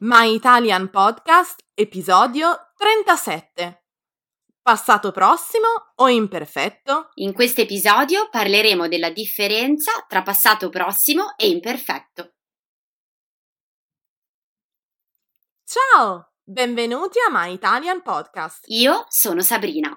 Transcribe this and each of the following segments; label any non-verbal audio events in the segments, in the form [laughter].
My Italian Podcast, episodio 37. Passato prossimo o imperfetto? In questo episodio parleremo della differenza tra passato prossimo e imperfetto. Ciao, benvenuti a My Italian Podcast. Io sono Sabrina.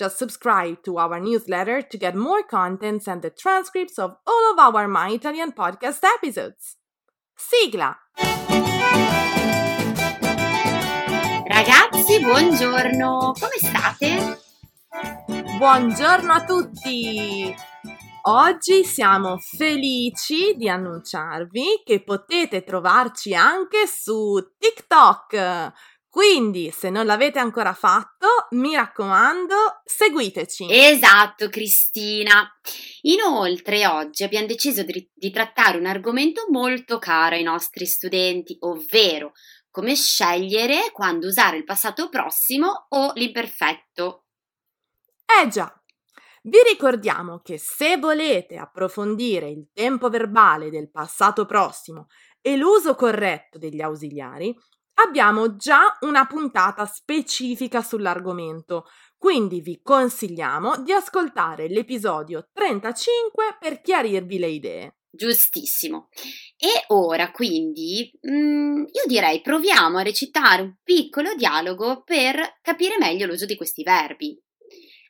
Just subscribe to our newsletter to get more contents and the transcripts of all of our My Italian podcast episodes. Sigla! Ragazzi, buongiorno! Come state? Buongiorno a tutti! Oggi siamo felici di annunciarvi che potete trovarci anche su TikTok quindi, se non l'avete ancora fatto, mi raccomando, seguiteci. Esatto, Cristina. Inoltre, oggi abbiamo deciso di, di trattare un argomento molto caro ai nostri studenti, ovvero come scegliere quando usare il passato prossimo o l'imperfetto. Eh già, vi ricordiamo che se volete approfondire il tempo verbale del passato prossimo e l'uso corretto degli ausiliari, abbiamo già una puntata specifica sull'argomento, quindi vi consigliamo di ascoltare l'episodio 35 per chiarirvi le idee. Giustissimo. E ora quindi mm, io direi proviamo a recitare un piccolo dialogo per capire meglio l'uso di questi verbi.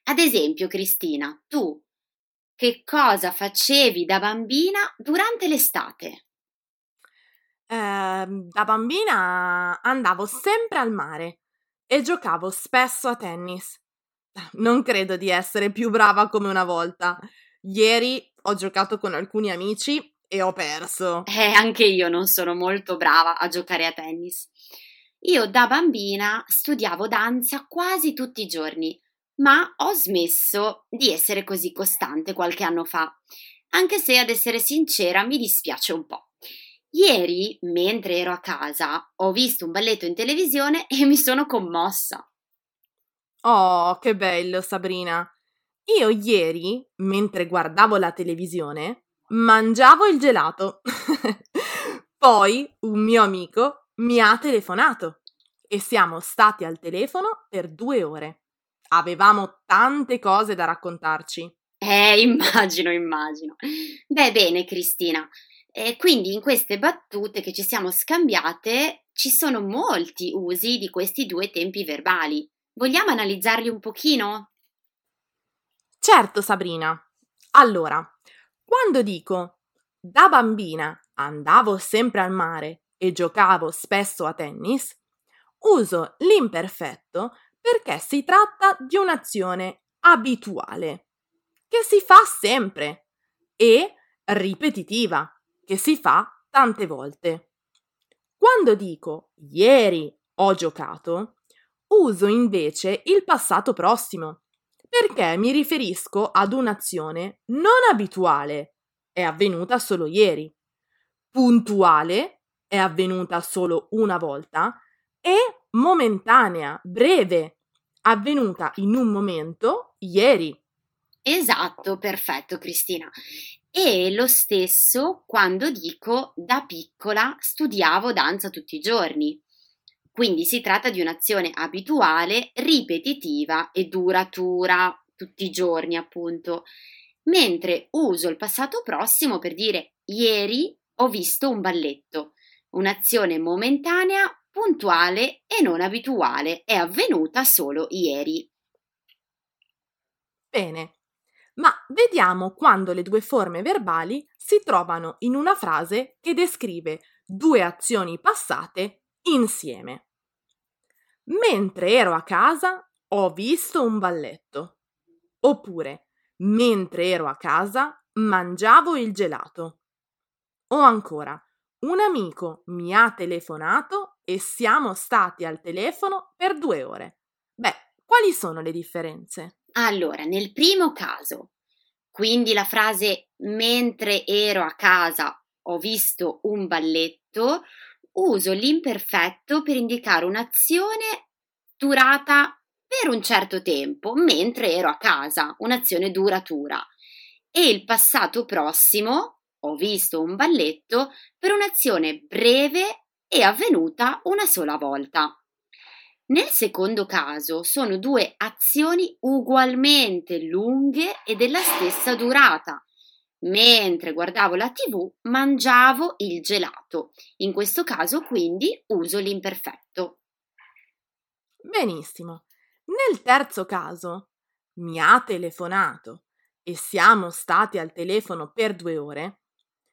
Ad esempio, Cristina, tu che cosa facevi da bambina durante l'estate? Eh, da bambina andavo sempre al mare e giocavo spesso a tennis. Non credo di essere più brava come una volta. Ieri ho giocato con alcuni amici e ho perso. Eh, anche io non sono molto brava a giocare a tennis. Io da bambina studiavo danza quasi tutti i giorni, ma ho smesso di essere così costante qualche anno fa, anche se ad essere sincera mi dispiace un po'. Ieri, mentre ero a casa, ho visto un balletto in televisione [laughs] e mi sono commossa. Oh, che bello, Sabrina. Io ieri, mentre guardavo la televisione, mangiavo il gelato. [laughs] Poi un mio amico mi ha telefonato e siamo stati al telefono per due ore. Avevamo tante cose da raccontarci. Eh, [laughs] immagino, immagino. Beh, bene, Cristina. E quindi in queste battute che ci siamo scambiate ci sono molti usi di questi due tempi verbali. Vogliamo analizzarli un pochino? Certo, Sabrina. Allora, quando dico da bambina andavo sempre al mare e giocavo spesso a tennis, uso l'imperfetto perché si tratta di un'azione abituale, che si fa sempre e ripetitiva che si fa tante volte. Quando dico ieri ho giocato, uso invece il passato prossimo, perché mi riferisco ad un'azione non abituale, è avvenuta solo ieri, puntuale, è avvenuta solo una volta, e momentanea, breve, avvenuta in un momento ieri. Esatto, perfetto Cristina. E lo stesso quando dico da piccola studiavo danza tutti i giorni. Quindi si tratta di un'azione abituale, ripetitiva e duratura tutti i giorni, appunto. Mentre uso il passato prossimo per dire ieri ho visto un balletto, un'azione momentanea, puntuale e non abituale, è avvenuta solo ieri. Bene, ma vediamo quando le due forme verbali si trovano in una frase che descrive due azioni passate insieme. Mentre ero a casa ho visto un balletto. Oppure, mentre ero a casa mangiavo il gelato. O ancora, Un amico mi ha telefonato e siamo stati al telefono per due ore. Beh, quali sono le differenze? Allora, nel primo caso, quindi la frase mentre ero a casa ho visto un balletto, uso l'imperfetto per indicare un'azione durata per un certo tempo, mentre ero a casa, un'azione duratura. E il passato prossimo ho visto un balletto per un'azione breve e avvenuta una sola volta. Nel secondo caso sono due azioni ugualmente lunghe e della stessa durata. Mentre guardavo la tv mangiavo il gelato. In questo caso quindi uso l'imperfetto. Benissimo. Nel terzo caso mi ha telefonato e siamo stati al telefono per due ore.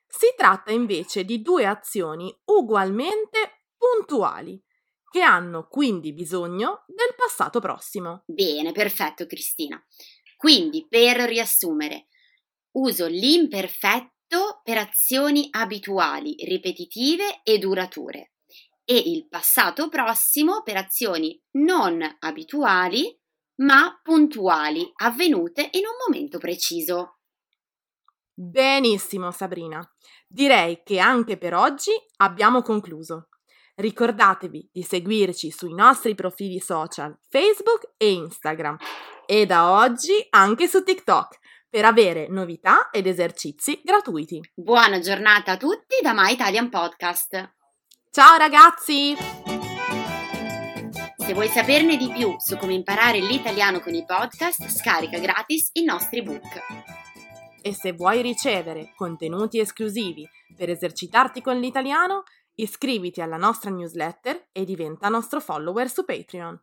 Si tratta invece di due azioni ugualmente puntuali, che hanno quindi bisogno del passato prossimo. Bene, perfetto Cristina. Quindi, per riassumere, uso l'imperfetto per azioni abituali, ripetitive e durature e il passato prossimo per azioni non abituali ma puntuali, avvenute in un momento preciso. Benissimo, Sabrina. Direi che anche per oggi abbiamo concluso. Ricordatevi di seguirci sui nostri profili social Facebook e Instagram e da oggi anche su TikTok per avere novità ed esercizi gratuiti. Buona giornata a tutti da My Italian Podcast. Ciao ragazzi! Se vuoi saperne di più su come imparare l'italiano con i podcast, scarica gratis i nostri book. E se vuoi ricevere contenuti esclusivi per esercitarti con l'italiano, iscriviti alla nostra newsletter e diventa nostro follower su Patreon.